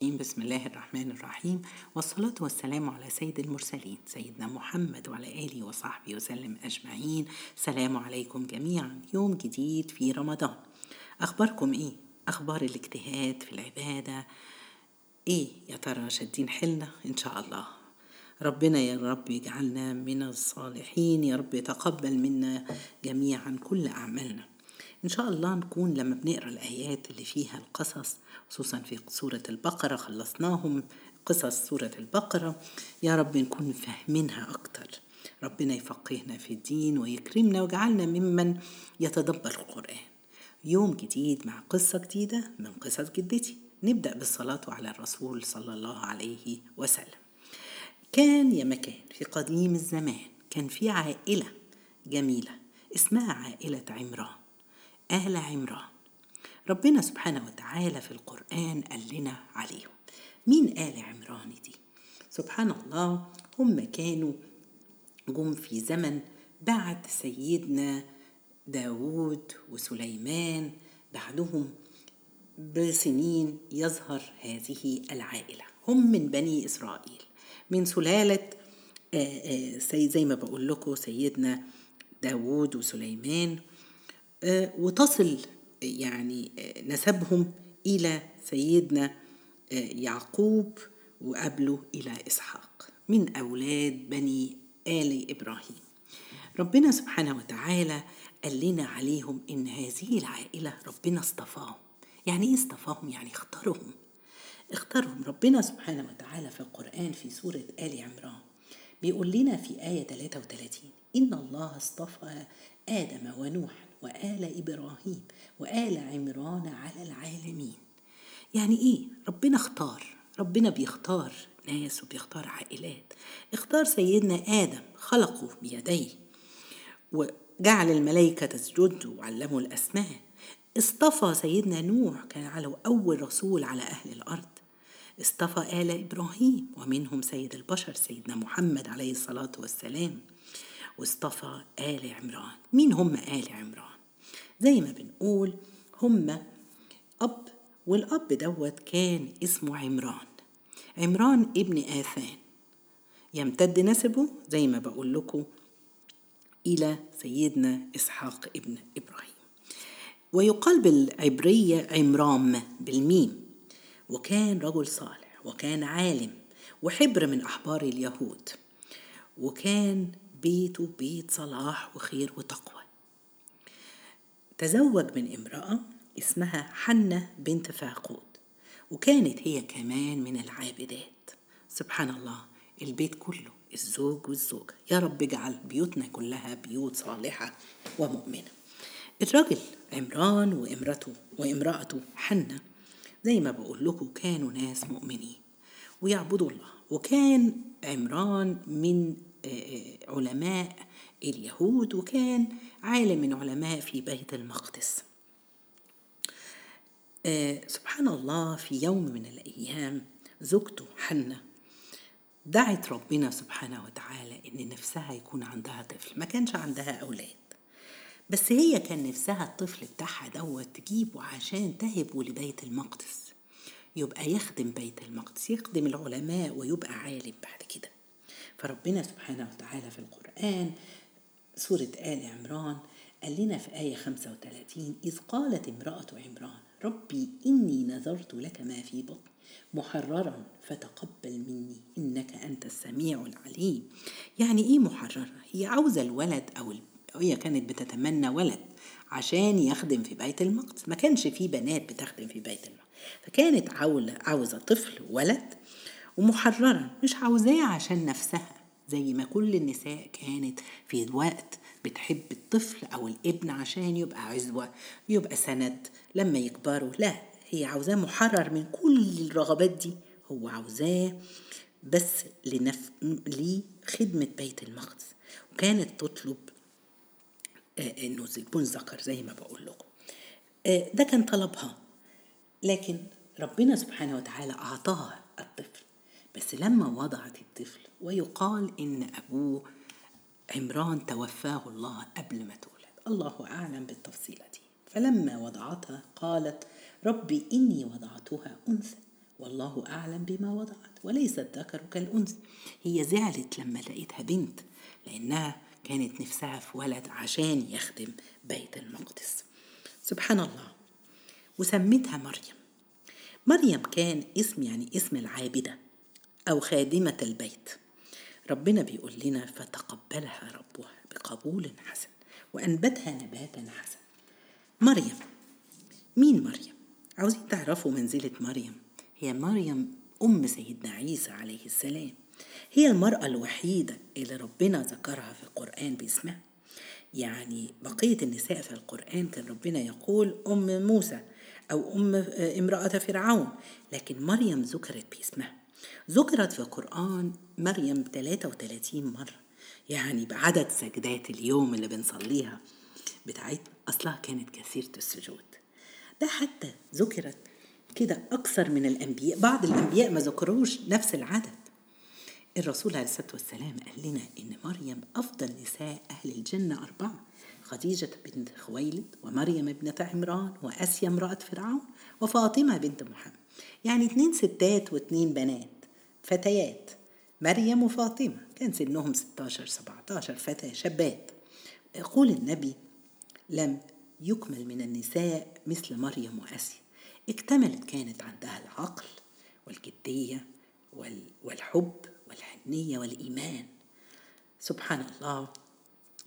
بسم الله الرحمن الرحيم. والصلاة والسلام على سيد المرسلين سيدنا محمد وعلى آله وصحبه وسلم أجمعين. سلام عليكم جميعا. يوم جديد في رمضان. أخباركم إيه؟ أخبار الاجتهاد في العبادة؟ إيه يا ترى شادين حيلنا؟ إن شاء الله. ربنا يا رب يجعلنا من الصالحين. يا رب يتقبل منا جميعا كل أعمالنا. إن شاء الله نكون لما بنقرأ الآيات اللي فيها القصص خصوصا في سورة البقرة خلصناهم قصص سورة البقرة يا رب نكون فاهمينها أكتر. ربنا يفقهنا في الدين ويكرمنا ويجعلنا ممن يتدبر القرآن. يوم جديد مع قصة جديدة من قصص جدتي. نبدأ بالصلاة على الرسول صلى الله عليه وسلم. كان يا مكان في قديم الزمان كان في عائلة جميلة اسمها عائلة عمران. آل عمران. ربنا سبحانه وتعالى في القرآن قال لنا عليهم مين آل عمران دي؟ سبحان الله هم كانوا جم في زمن بعد سيدنا داود وسليمان بعدهم بسنين يظهر هذه العائلة. هم من بني إسرائيل. من سلالة زي ما بقول لكم سيدنا داود وسليمان وتصل يعني نسبهم إلى سيدنا يعقوب وقبله إلى إسحاق من أولاد بني آل إبراهيم. ربنا سبحانه وتعالى قال لنا عليهم إن هذه العائلة ربنا اصطفاهم. يعني إيه اصطفاهم؟ يعني اختارهم. اختارهم. ربنا سبحانه وتعالى في القرآن في سورة آل عمران بيقول لنا في آية 33 إن الله اصطفى آدم ونوحا وآل إبراهيم وآل عمران على العالمين. يعني إيه؟ ربنا اختار ربنا بيختار ناس وبيختار عائلات. اختار سيدنا آدم خلقه بيديه. وجعل الملائكة تسجد وعلمه الأسماء. اصطفى سيدنا نوح كان على أول رسول على أهل الأرض. اصطفى آل إبراهيم ومنهم سيد البشر سيدنا محمد عليه الصلاة والسلام. واصطفى آل عمران. مين هم آل عمران؟ زي ما بنقول هم أب والأب دوت كان اسمه عمران. عمران ابن آثان. يمتد نسبه زي ما بقول لكم إلى سيدنا إسحاق ابن إبراهيم. ويقال بالعبرية عمرام بالميم. وكان رجل صالح وكان عالم وحبر من أحبار اليهود. وكان بيته بيت صلاح وخير وتقوى. تزوج من امرأة اسمها حنة بنت فاقود وكانت هي كمان من العابدات. سبحان الله البيت كله الزوج والزوجة. يا رب اجعل بيوتنا كلها بيوت صالحة ومؤمنة. الرجل عمران وامرته وامرأته حنة زي ما بقول لكم كانوا ناس مؤمنين. ويعبدوا الله. وكان عمران من علماء اليهود وكان عالم من علماء في بيت المقدس. سبحان الله في يوم من الأيام زوجته حنة دعت ربنا سبحانه وتعالى إن نفسها يكون عندها طفل. ما كانش عندها أولاد بس هي كان نفسها الطفل بتاعها دوت تجيبه عشان تهبه لبيت المقدس. يبقى يخدم بيت المقدس يخدم العلماء ويبقى عالم بعد كده. فربنا سبحانه وتعالى في القرآن سورة آل عمران قال لنا في آية 35 إذ قالت امرأة عمران ربي إني نذرت لك ما في بطني محررا فتقبل مني إنك أنت السميع العليم يعني إيه محررة؟ هي عاوزة الولد أو هي كانت بتتمنى ولد عشان يخدم في بيت المقدس ما كانش في بنات بتخدم في بيت المقدس فكانت عاوزة طفل ولد ومحررا مش عاوزاه عشان نفسها. زي ما كل النساء كانت في وقت بتحب الطفل أو الابن عشان يبقى عزوة يبقى سند. لما يكبروا لا هي عاوزاه محرر من كل الرغبات دي. هو عاوزاه بس لنف... لخدمة بيت المقدس. وكانت تطلب إنه يكون ذكر زي ما بقول لكم. ده كان طلبها. لكن ربنا سبحانه وتعالى أعطاها الطفل. بس لما وضعت الطفل ويقال إن أبوه عمران توفاه الله قبل ما تولد. الله أعلم بالتفصيلة دي. فلما وضعتها قالت ربي إني وضعتها أنثى. والله أعلم بما وضعت وليس الذكر كالأنثى. هي زعلت لما لقيتها بنت لأنها كانت نفسها في ولد عشان يخدم بيت المقدس. سبحان الله. وسمتها مريم. مريم كان اسم يعني اسم العابدة. أو خادمة البيت. ربنا بيقول لنا فتقبلها ربها بقبول حسن وأنبتها نباتا حسنا مريم. مين مريم؟ عاوزين تعرفوا منزلة مريم. هي مريم أم سيدنا عيسى عليه السلام. هي المرأة الوحيدة اللي ربنا ذكرها في القرآن باسمها. يعني بقية النساء في القرآن كان ربنا يقول أم موسى أو أم امرأة فرعون لكن مريم ذكرت باسمها. ذكرت في القرآن مريم 33 مرة يعني بعدد سجدات اليوم اللي بنصليها بتاعت أصلها كانت كثيرة السجود. ده حتى ذكرت كده أكثر من الأنبياء بعض الأنبياء ما ذكروش نفس العدد. الرسول عليه الصلاة والسلام قال لنا إن مريم أفضل نساء أهل الجنة أربعة خديجة بنت خويلد ومريم ابنة عمران وأسيا امرأة فرعون وفاطمة بنت محمد. يعني اتنين ستات واتنين بنات فتيات. مريم وفاطمة كان سنهم 16 17 فتاة شابات. يقول النبي لم يكمل من النساء مثل مريم وأسيا. اكتملت كانت عندها العقل والجدية والحب والحنية والإيمان. سبحان الله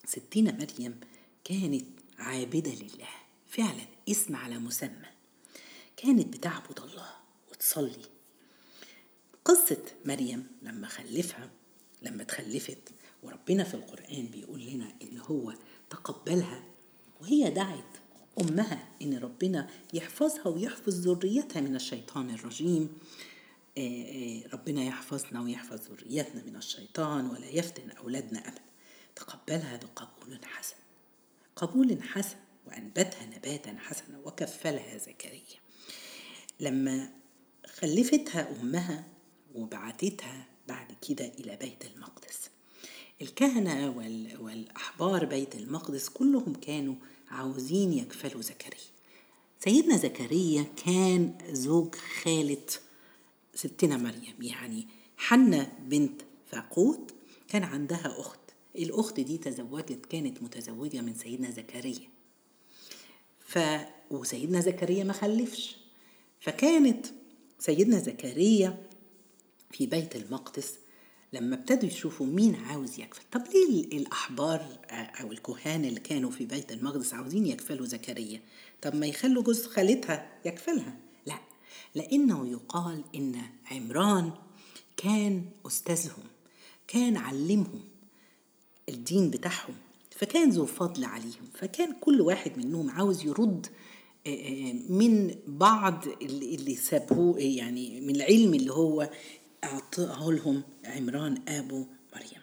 ستنا مريم كانت عابدة لله. فعلا اسم على مسمى. كانت بتعبد الله وتصلي. قصة مريم لما خلفها لما تخلفت وربنا في القرآن بيقول لنا إن هو تقبلها وهي دعت أمها إن ربنا يحفظها ويحفظ ذريتها من الشيطان الرجيم. آه، آه، ربنا يحفظنا ويحفظ ذريتنا من الشيطان ولا يفتن أولادنا أبدا. تقبلها بقبول حسن. قبول حسن وأنبتها نباتا حسنا وكفلها زكريا. لما خلفتها أمها وبعتتها بعد كده إلى بيت المقدس. الكهنة والأحبار بيت المقدس كلهم كانوا عاوزين يكفلوا زكريا. سيدنا زكريا كان زوج خالة ستنا مريم يعني حنة بنت فاقوت كان عندها أخت. الأخت دي تزوجت كانت متزوجة من سيدنا زكريا. ف وسيدنا زكريا ما خلفش. فكانت سيدنا زكريا في بيت المقدس لما ابتدوا يشوفوا مين عاوز يكفل. طب ليه الأحبار أو الكهان اللي كانوا في بيت المقدس عاوزين يكفلوا زكريا؟ طب ما يخلوا جوز خالتها يكفلها. لا لأنه يقال إن عمران كان أستاذهم كان علمهم الدين بتاعهم فكان ذو فضل عليهم فكان كل واحد منهم عاوز يرد من بعض اللي سابوه يعني من العلم اللي هو أعطاه لهم عمران أبو مريم.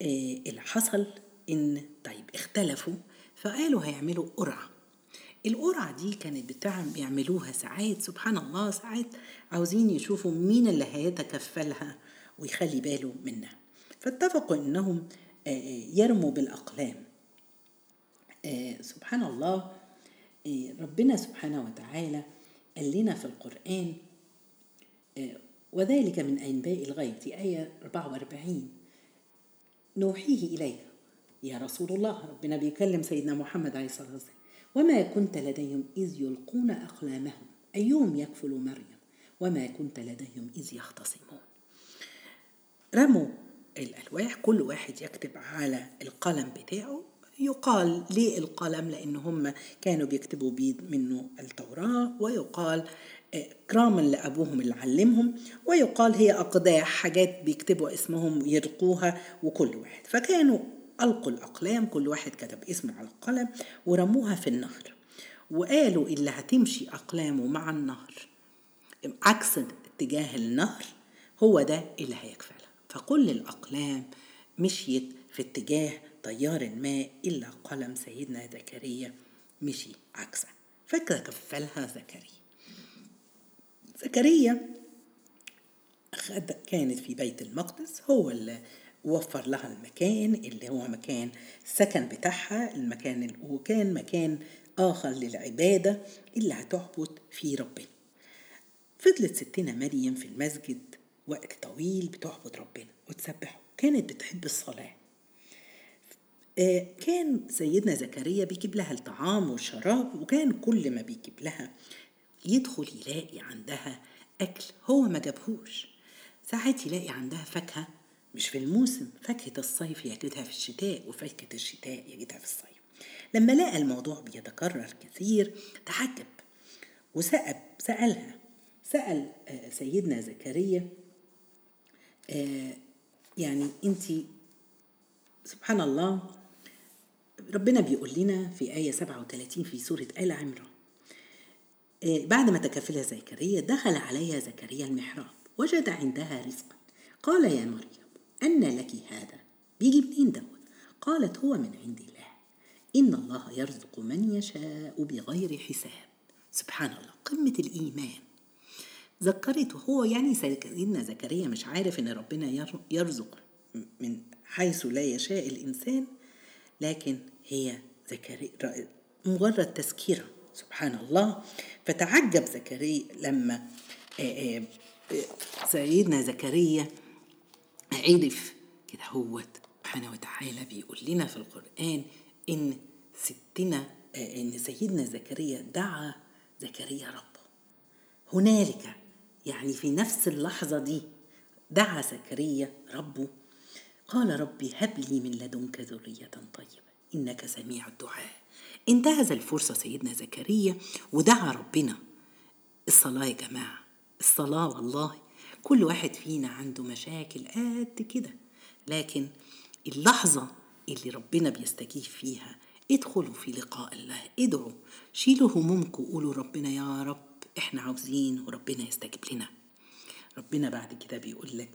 إيه اللي حصل إن طيب اختلفوا فقالوا هيعملوا قرعة. القرعة دي كانت بتعمل بيعملوها ساعات سبحان الله ساعات عاوزين يشوفوا مين اللي هيتكفلها ويخلي باله منها. فاتفقوا إنهم يرموا بالأقلام. سبحان الله ربنا سبحانه وتعالى قال لنا في القرآن وذلك من أنباء الغيب في آية 44 نوحيه إليك. يا رسول الله ربنا بيكلم سيدنا محمد عليه الصلاة والسلام. وما كنت لديهم إذ يلقون أقلامهم. أيهم يكفل مريم؟ وما كنت لديهم إذ يختصمون. رموا الألواح كل واحد يكتب على القلم بتاعه. يقال ليه القلم لأن هم كانوا بيكتبوا بيد منه التوراة ويقال كراما لأبوهم اللي علمهم ويقال هي أقداح حاجات بيكتبوا اسمهم يرقوها وكل واحد. فكانوا ألقوا الأقلام كل واحد كتب اسمه على القلم ورموها في النهر. وقالوا اللي هتمشي أقلامه مع النهر عكس اتجاه النهر هو ده اللي هيكفلها فكل الأقلام مشيت في اتجاه تيار ما إلا قلم سيدنا زكريا مشي عكسه. فكفلها زكريا. زكريا كانت في بيت المقدس هو اللي وفر لها المكان اللي هو مكان السكن بتاعها المكان وكان مكان آخر للعبادة اللي هتعبد فيه ربنا. فضلت ستنا مريم في المسجد وقت طويل بتعبد ربنا وتسبحه. كانت بتحب الصلاة. كان سيدنا زكريا بيجيب لها الطعام والشراب وكان كل ما بيجيب لها يدخل يلاقي عندها أكل هو ما جابهوش. ساعات يلاقي عندها فاكهة مش في الموسم فاكهة الصيف يجدها في الشتاء وفاكهة الشتاء يجدها في الصيف. لما لقى الموضوع بيتكرر كثير تعجب وسأل سألها سأل آه، سيدنا زكريا آه، يعني انت سبحان الله ربنا بيقول لنا في آية 37 في سورة آل عمران آه، بعد ما تكفلها زكريا دخل عليها زكريا المحراب وجد عندها رزقا. قال يا مريم أن لك هذا؟ بيجي منين دوت؟ قالت هو من عند الله. إن الله يرزق من يشاء بغير حساب. سبحان الله قمة الإيمان. ذكرته هو يعني سيدنا زكريا مش عارف إن ربنا يرزق من حيث لا يشاء الإنسان لكن هي زكريا مجرد تذكيرة سبحان الله فتعجب زكريا لما سيدنا زكريا عرف كده هو سبحانه وتعالى بيقول لنا في القرآن إن ستنا إن سيدنا زكريا دعا زكريا ربه. هنالك يعني في نفس اللحظة دي دعا زكريا ربه قال ربي هب لي من لدنك ذرية طيبة إنك سميع الدعاء. انتهز الفرصة سيدنا زكريا ودعا ربنا. الصلاة يا جماعة الصلاة والله. كل واحد فينا عنده مشاكل قد كده لكن اللحظة اللي ربنا بيستجيب فيها ادخلوا في لقاء الله ادعوا شيلوا همومكم وقولوا ربنا يا رب إحنا عاوزين وربنا يستجيب لنا. ربنا بعد كده بيقول لك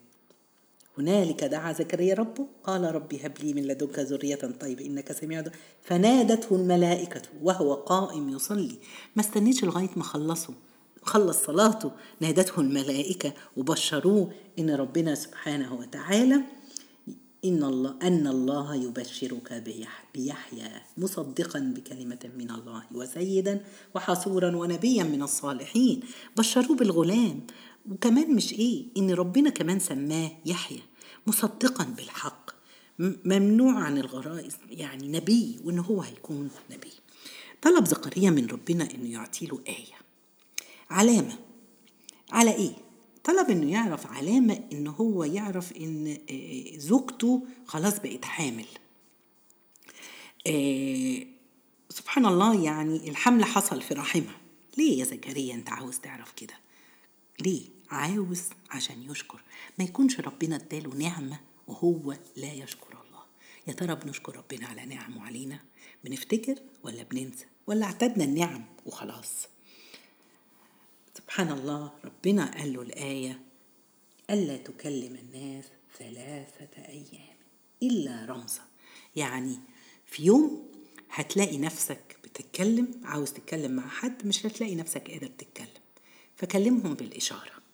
هنالك دعا زكريا ربه قال ربي هب لي من لدنك ذرية طيبة إنك سميع دعاء فنادته الملائكة وهو قائم يصلي. ما استنيش لغاية ما خلصوا خلص صلاته نادته الملائكة وبشروه إن ربنا سبحانه وتعالى إن الله أن الله يبشرك بيحيى مصدقا بكلمة من الله وسيدا وحصورا ونبيا من الصالحين. بشروه بالغلام. وكمان مش إيه إن ربنا كمان سماه يحيى مصدقا بالحق ممنوع عن الغرائز يعني نبي وإن هو هيكون نبي. طلب زكريا من ربنا إنه يعطيله آية. علامة. على إيه؟ طلب إنه يعرف علامة إن هو يعرف إن آه، زوجته خلاص بقت حامل. آه، سبحان الله يعني الحمل حصل في رحمها ليه يا زكريا أنت عاوز تعرف كده؟ ليه؟ عاوز عشان يشكر. ما يكونش ربنا اداله نعمة وهو لا يشكر الله. يا ترى بنشكر ربنا على نعمه علينا؟ بنفتكر ولا بننسى؟ ولا اعتدنا النعم وخلاص؟ سبحان الله ربنا قال له الآية ألا تكلم الناس ثلاثة أيام إلا رمزا. يعني في يوم هتلاقي نفسك بتتكلم عاوز تتكلم مع حد مش هتلاقي نفسك قادر تتكلم. فكلمهم بالإشارة.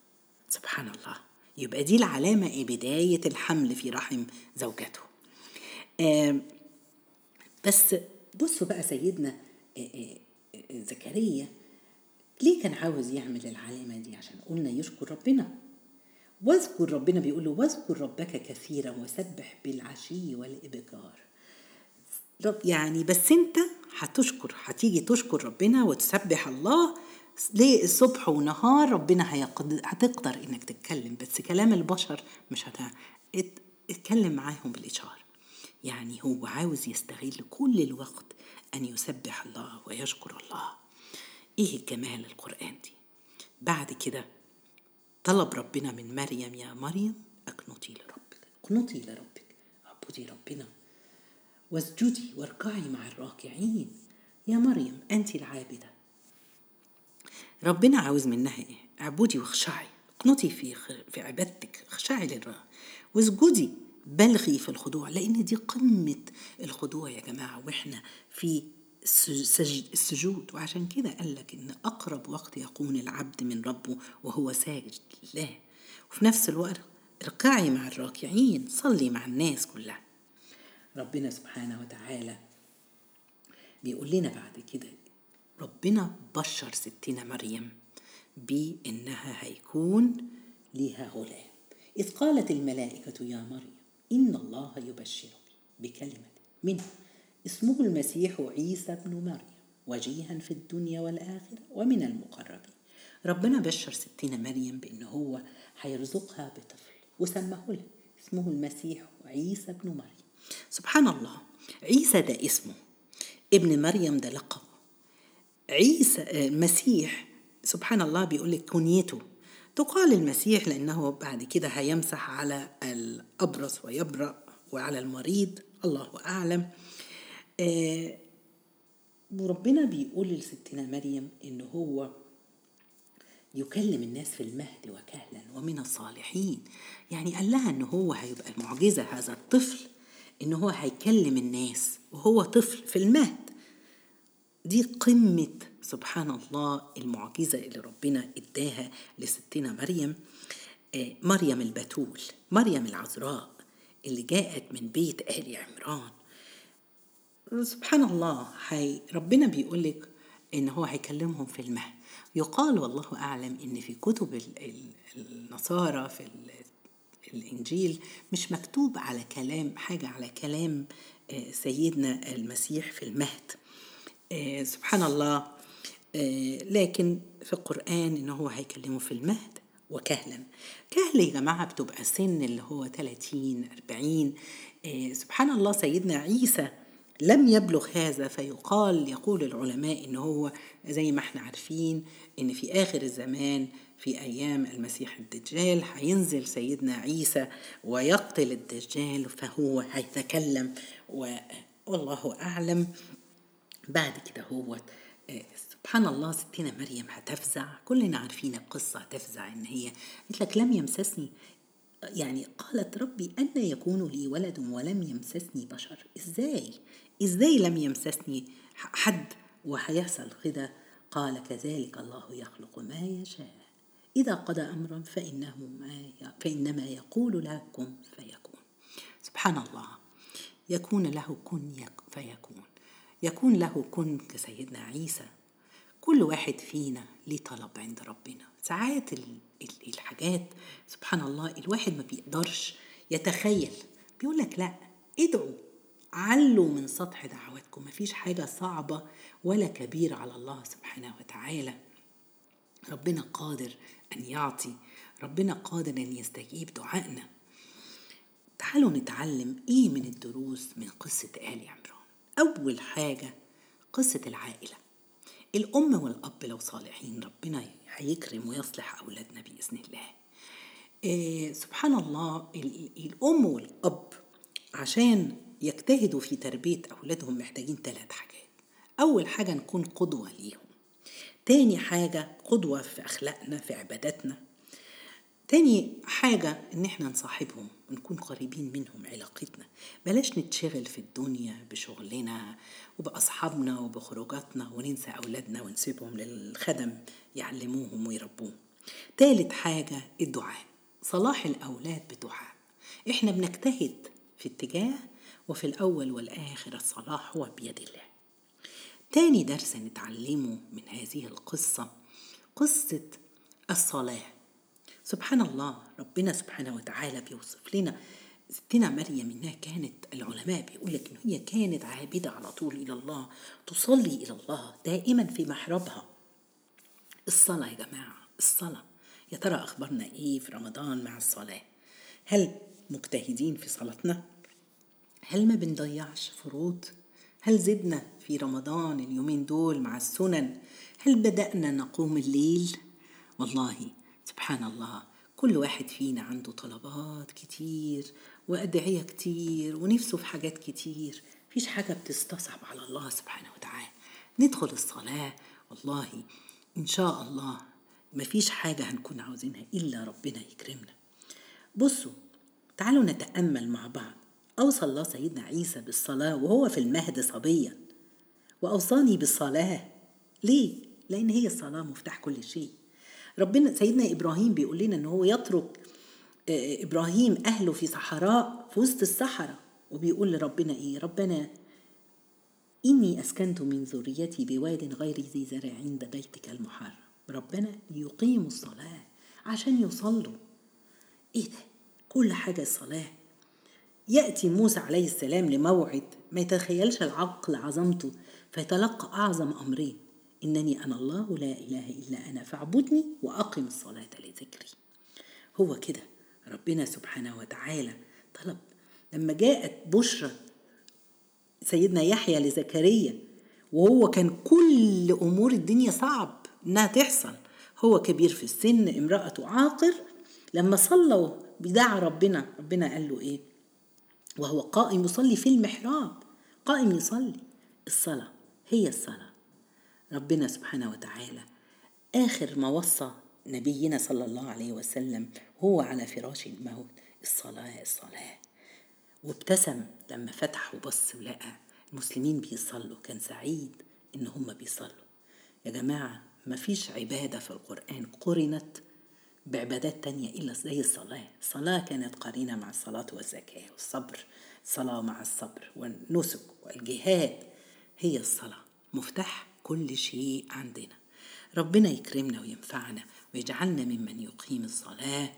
سبحان الله. يبقى دي العلامة إيه؟ بداية الحمل في رحم زوجته. آه بس بصوا بقى سيدنا آه آه زكريا ليه كان عاوز يعمل العلامة دي؟ عشان قلنا يشكر ربنا. واذكر ربنا بيقول له واذكر ربك كثيرا وسبح بالعشي والإبكار. يعني بس أنت هتشكر هتيجي تشكر ربنا وتسبح الله ليه الصبح ونهار ربنا هتقدر إنك تتكلم بس كلام البشر مش هت... اتكلم معاهم بالإشارة. يعني هو عاوز يستغل كل الوقت أن يسبح الله ويشكر الله. إيه جمال القرآن دي! بعد كده طلب ربنا من مريم يا مريم اقنطي لربك اقنطي لربك اعبدي ربنا واسجدي واركعي مع الراكعين. يا مريم أنت العابدة. ربنا عاوز منها إيه؟ اعبدي واخشعي. اقنطي في في عبادتك. اخشعي للرب. واسجدي. بلغي في الخضوع. لأن دي قمة الخضوع يا جماعة. وإحنا في السجود. وعشان كده قال لك إن أقرب وقت يكون العبد من ربه وهو ساجد لله. وفي نفس الوقت اركعي مع الراكعين. صلي مع الناس كلها. ربنا سبحانه وتعالى بيقول لنا بعد كده ربنا بشر ستنا مريم بإنها هيكون لها غلام. إذ قالت الملائكة يا مريم إن الله يبشرك بكلمة منه اسمه المسيح عيسى ابن مريم وجيها في الدنيا والآخرة ومن المقربين. ربنا بشر ستنا مريم بأنه هو هيرزقها بطفل وسماه له اسمه المسيح عيسى ابن مريم. سبحان الله عيسى ده اسمه. ابن مريم ده لقب. عيسى المسيح. سبحان الله بيقول لك كنيته. تقال المسيح لأنه بعد كده هيمسح على الأبرص ويبرأ وعلى المريض. الله أعلم. آه وربنا بيقول لستنا مريم إن هو يكلم الناس في المهد وكهلا ومن الصالحين. يعني قال لها إن هو هيبقى المعجزة هذا الطفل إن هو هيكلم الناس وهو طفل في المهد. دي قمة سبحان الله المعجزة اللي ربنا اداها لستنا مريم آه مريم البتول مريم العذراء اللي جاءت من بيت آل عمران. سبحان الله هي ربنا بيقول لك إن هو هيكلمهم في المهد. يقال والله أعلم إن في كتب النصارى في الإنجيل مش مكتوب على كلام حاجة على كلام سيدنا المسيح في المهد. سبحان الله. لكن في القرآن إن هو هيكلمه في المهد وكهلا. كهل يا جماعة بتبقى سن اللي هو 30 40 سبحان الله سيدنا عيسى لم يبلغ هذا فيقال يقول العلماء إن هو زي ما إحنا عارفين إن في آخر الزمان في أيام المسيح الدجال هينزل سيدنا عيسى ويقتل الدجال فهو هيتكلم والله أعلم. بعد كده هو سبحان الله ستنا مريم هتفزع. كلنا عارفين القصة هتفزع إن هي قالت لك لم يمسسني يعني قالت ربي أن يكون لي ولد ولم يمسسني بشر. إزاي؟ إزاي لم يمسسني حد وهيحصل كده قال كذلك الله يخلق ما يشاء. إذا قضى أمرا فإنه ما فإنما يقول له كن فيكون. سبحان الله. يكون له كن فيكون. يكون له كن كسيدنا عيسى. كل واحد فينا ليه طلب عند ربنا. ساعات الحاجات سبحان الله الواحد ما بيقدرش يتخيل. بيقول لك لا ادعوا علوا من سطح دعواتكم. مفيش حاجة صعبة ولا كبيرة على الله سبحانه وتعالى. ربنا قادر أن يعطي ربنا قادر أن يستجيب دعائنا. تعالوا نتعلم إيه من الدروس من قصة آل عمران. أول حاجة قصة العائلة. الأم والأب لو صالحين ربنا هيكرم ويصلح أولادنا بإذن الله. إيه سبحان الله الأم والأب عشان يجتهدوا في تربية أولادهم محتاجين ثلاث حاجات. أول حاجة نكون قدوة ليهم. تاني حاجة قدوة في أخلاقنا في عباداتنا. تاني حاجة إن إحنا نصاحبهم ونكون قريبين منهم علاقتنا. بلاش نتشغل في الدنيا بشغلنا وبأصحابنا وبخروجاتنا وننسى أولادنا ونسيبهم للخدم يعلموهم ويربوهم. تالت حاجة الدعاء. صلاح الأولاد بدعاء. إحنا بنجتهد في اتجاه وفي الأول والآخر الصلاح هو بيد الله. تاني درس نتعلمه من هذه القصة قصة الصلاة. سبحان الله ربنا سبحانه وتعالى بيوصف لنا ستنا مريم إنها كانت العلماء بيقول لك إن هي كانت عابدة على طول إلى الله تصلي إلى الله دائما في محرابها الصلاة يا جماعة الصلاة. يا ترى أخبارنا إيه في رمضان مع الصلاة؟ هل مجتهدين في صلاتنا؟ هل ما بنضيعش فروض؟ هل زدنا في رمضان اليومين دول مع السنن؟ هل بدأنا نقوم الليل؟ والله سبحان الله كل واحد فينا عنده طلبات كتير وأدعية كتير ونفسه في حاجات كتير. فيش حاجة بتستصعب على الله سبحانه وتعالى. ندخل الصلاة والله إن شاء الله مفيش حاجة هنكون عاوزينها إلا ربنا يكرمنا. بصوا تعالوا نتأمل مع بعض. أوصى الله سيدنا عيسى بالصلاة وهو في المهد صبيا. وأوصاني بالصلاة. ليه؟ لأن هي الصلاة مفتاح كل شيء. ربنا سيدنا إبراهيم بيقول لنا إن هو يترك إبراهيم أهله في صحراء في وسط الصحراء. وبيقول لربنا إيه؟ ربنا إني أسكنت من ذريتي بواد غير ذي زرع عند بيتك المحرم. ربنا ليقيموا الصلاة عشان يصلوا. إيه ده؟ كل حاجة الصلاة. يأتي موسى عليه السلام لموعد ما يتخيلش العقل عظمته فيتلقى أعظم أمرين. إنني أنا الله لا إله إلا أنا فاعبدني وأقم الصلاة لذكري. هو كده. ربنا سبحانه وتعالى طلب. لما جاءت بشرى سيدنا يحيى لزكريا وهو كان كل أمور الدنيا صعب إنها تحصل. هو كبير في السن امرأته عاقر. لما صلوا بدعا ربنا ربنا قال له إيه؟ وهو قائم يصلي في المحراب. قائم يصلي. الصلاة هي الصلاة. ربنا سبحانه وتعالى آخر ما وصى نبينا صلى الله عليه وسلم هو على فراش الموت الصلاة الصلاة. وابتسم لما فتح وبص ولقى المسلمين بيصلوا. كان سعيد إن هم بيصلوا. يا جماعة مفيش عبادة في القرآن قرنت بعبادات تانية إلا زي الصلاة. الصلاة كانت قرينة مع الصلاة والزكاة والصبر الصلاة مع الصبر والنسك والجهاد. هي الصلاة. مفتاح كل شيء عندنا. ربنا يكرمنا وينفعنا ويجعلنا ممن يقيم الصلاة.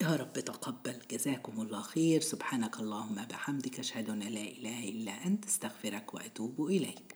يا رب تقبل. جزاكم الله خير. سبحانك اللهم بحمدك. أشهد أن لا إله إلا أنت. استغفرك وأتوب إليك.